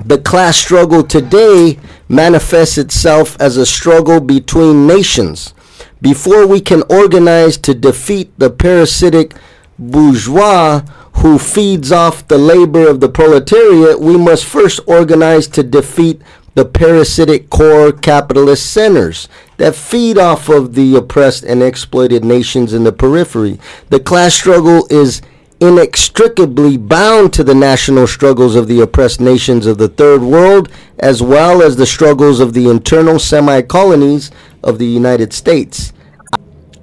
The class struggle today manifests itself as a struggle between nations. Before we can organize to defeat the parasitic bourgeois who feeds off the labor of the proletariat, we must first organize to defeat the parasitic core capitalist centers that feed off of the oppressed and exploited nations in the periphery. The class struggle is inextricably bound to the national struggles of the oppressed nations of the third world as well as the struggles of the internal semi-colonies of the United States.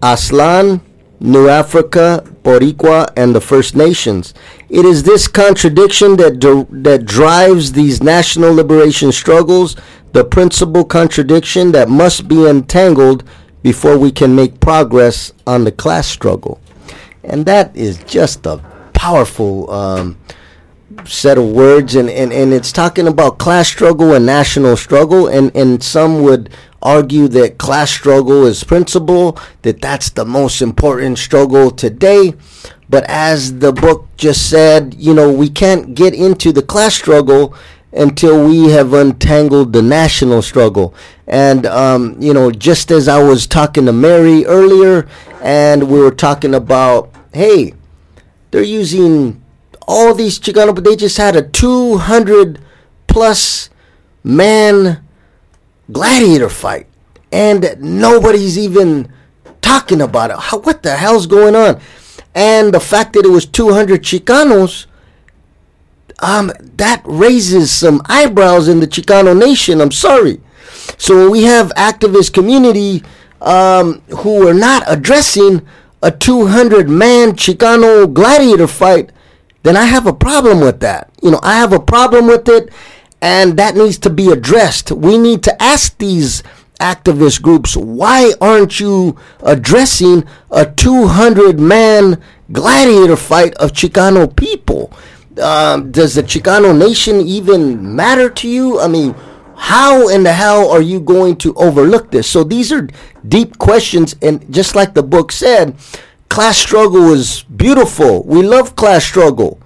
Aztlan, New Africa, Boricua, and the First Nations. It is this contradiction that that drives these national liberation struggles, the principal contradiction that must be untangled before we can make progress on the class struggle. And that is just a powerful um, set of words. And, and, and it's talking about class struggle and national struggle. And, and some would argue that class struggle is principal, that that's the most important struggle today. But as the book just said you know we can't get into the class struggle until we have untangled the national struggle. And um, you know just as i was talking to mary earlier and we were talking about hey they're using all these Chicano, but they just had a 200 plus man gladiator fight, and nobody's even talking about it. How, what the hell's going on? And the fact that it was 200 Chicanos, um, that raises some eyebrows in the Chicano nation. I'm sorry. So when we have activist community um, who are not addressing a 200 man Chicano gladiator fight, then I have a problem with that. You know, I have a problem with it, and that needs to be addressed. We need to ask these activist groups why aren't you addressing a 200 man gladiator fight of Chicano people? Um, does the Chicano nation even matter to you? I mean, how in the hell are you going to overlook this? So these are deep questions, and just like the book said, class struggle is beautiful. We love class struggle,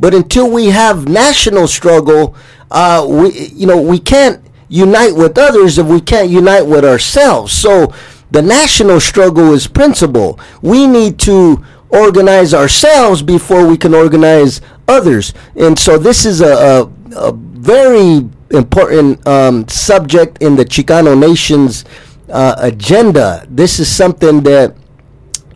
but until we have national struggle, uh, we you know we can't unite with others if we can't unite with ourselves. So the national struggle is principle. We need to organize ourselves before we can organize others, and so this is a, a, a very important um, subject in the Chicano nation's uh, agenda. This is something that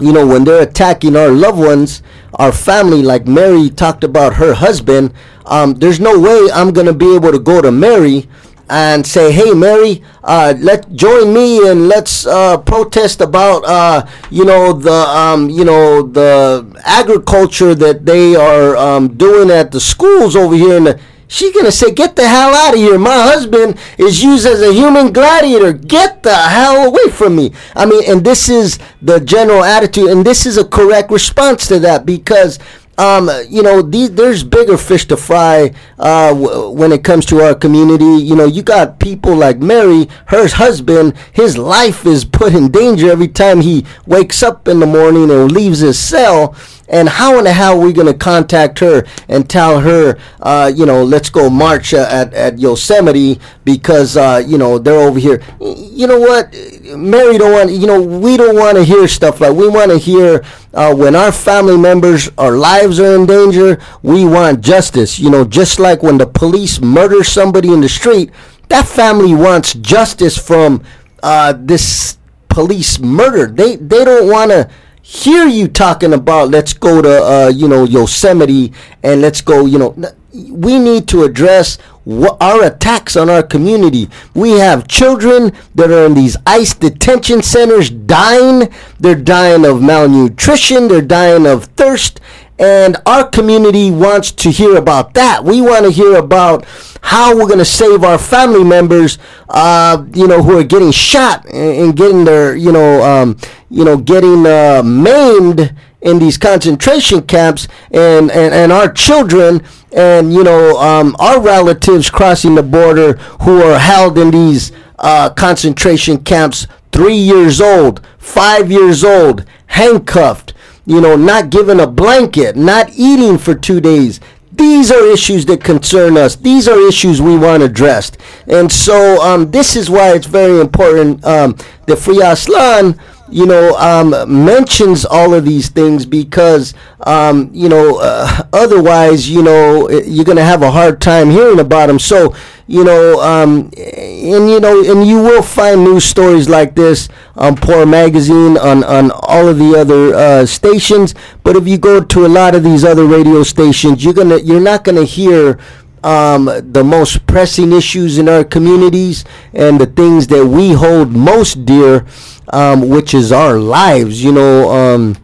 you know, when they're attacking our loved ones, our family, like Mary talked about her husband, um, there's no way I'm gonna be able to go to Mary and say, "Hey, Mary, uh, let join me and let's uh, protest about, uh, you know, the, um, you know, the agriculture that they are um, doing at the schools over here in the." She's gonna say, "Get the hell out of here! My husband is used as a human gladiator. Get the hell away from me!" I mean, and this is the general attitude, and this is a correct response to that because um, you know, these, there's bigger fish to fry uh, w- when it comes to our community. You know, you got people like Mary, her husband, his life is put in danger every time he wakes up in the morning and leaves his cell. And how in the hell are we going to contact her and tell her, uh, you know, let's go march uh, at, at Yosemite because, uh, you know, they're over here. You know what? Mary don't want, you know, we don't want to hear stuff like, we want to hear uh, when our family members, our lives are in danger, we want justice. You know, just like when the police murder somebody in the street, that family wants justice from uh, this police murder. They, they don't want to hear you talking about let's go to uh, you know Yosemite and let's go you know we need to address our attacks on our community. We have children that are in these ice detention centers dying. They're dying of malnutrition. They're dying of thirst. And our community wants to hear about that. We want to hear about how we're going to save our family members, uh, you know, who are getting shot and, and getting their, you know, um, you know, getting uh, maimed in these concentration camps, and, and, and our children and you know um, our relatives crossing the border who are held in these uh, concentration camps, three years old, five years old, handcuffed, you know, not given a blanket, not eating for two days. These are issues that concern us. These are issues we want addressed. And so um, this is why it's very important um, that Free Aztlan, you know, um, mentions all of these things because, um, you know, uh, otherwise, you know, you're going to have a hard time hearing about them. So, you know, um, and you know, and you will find news stories like this on Poor Magazine, on on all of the other uh, stations. But if you go to a lot of these other radio stations, you're gonna you're not gonna hear um, the most pressing issues in our communities and the things that we hold most dear, um, which is our lives. You know, um,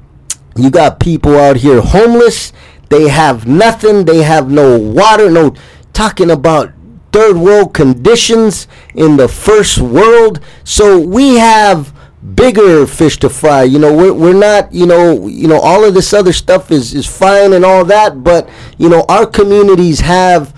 you got people out here homeless. They have nothing. They have no water. No talking about third world conditions in the first world. So we have bigger fish to fry. You know, we're, we're not, you know, you know, all of this other stuff is, is fine and all that, but you know, our communities have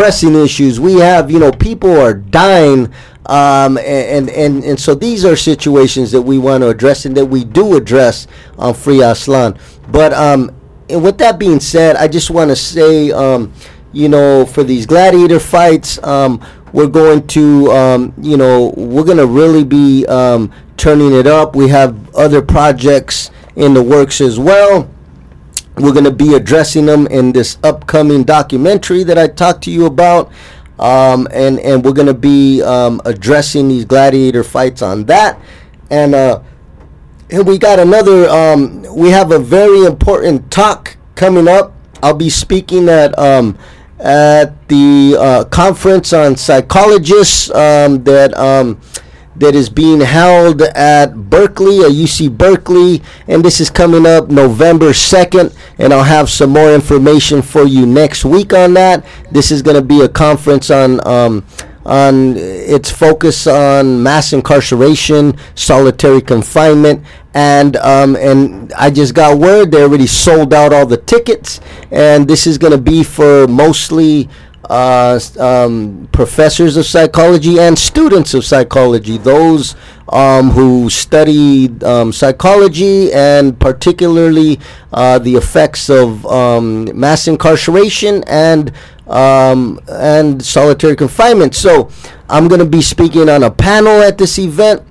pressing issues. We have, you know, people are dying. Um, and, and, and so these are situations that we want to address and that we do address on Free Aztlan. But um, and with that being said, I just want to say, um, you know, for these gladiator fights, um, we're going to, um, you know, we're going to really be um, turning it up. We have other projects in the works as well. We're going to be addressing them in this upcoming documentary that I talked to you about. Um, and, and we're going to be um, addressing these gladiator fights on that. And, uh, and we got another, um, we have a very important talk coming up. I'll be speaking at, um, at the uh, conference on psychologists um, that um, that is being held at Berkeley, at UC Berkeley, and this is coming up November 2nd, and I'll have some more information for you next week on that. This is going to be a conference on um, on its focus on mass incarceration, solitary confinement, and um, and I just got word they already sold out all the tickets, and this is going to be for mostly uh, um, professors of psychology and students of psychology, those um, who study um, psychology and particularly uh, the effects of um, mass incarceration and um, and solitary confinement. So I'm going to be speaking on a panel at this event.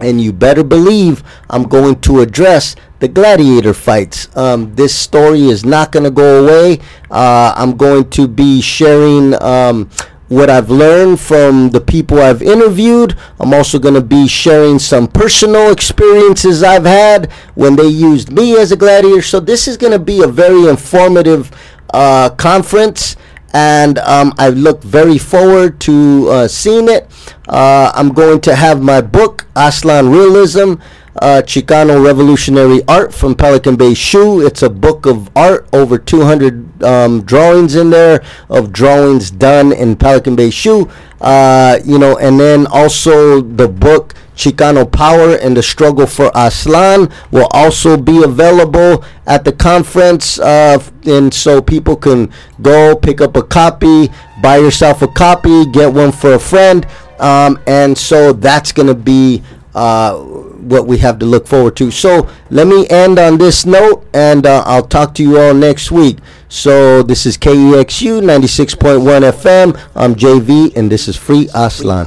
And you better believe I'm going to address the gladiator fights. Um, this story is not going to go away. Uh, I'm going to be sharing um, what I've learned from the people I've interviewed. I'm also going to be sharing some personal experiences I've had when they used me as a gladiator. So this is going to be a very informative uh, conference and um, I look very forward to uh, seeing it. Uh, I'm going to have my book, Aztlan Realism, uh, Chicano Revolutionary Art from Pelican Bay SHU. It's a book of art, over 200 um, drawings in there of drawings done in Pelican Bay SHU. Uh, you know, and then also the book Chicano Power and the Struggle for Aztlan will also be available at the conference. Uh, and so people can go pick up a copy, buy yourself a copy, get one for a friend. Um, and so that's going to be uh, what we have to look forward to. So let me end on this note, and uh, I'll talk to you all next week. So this is KEXU 96.1 FM. I'm JV, and this is Free Aztlan.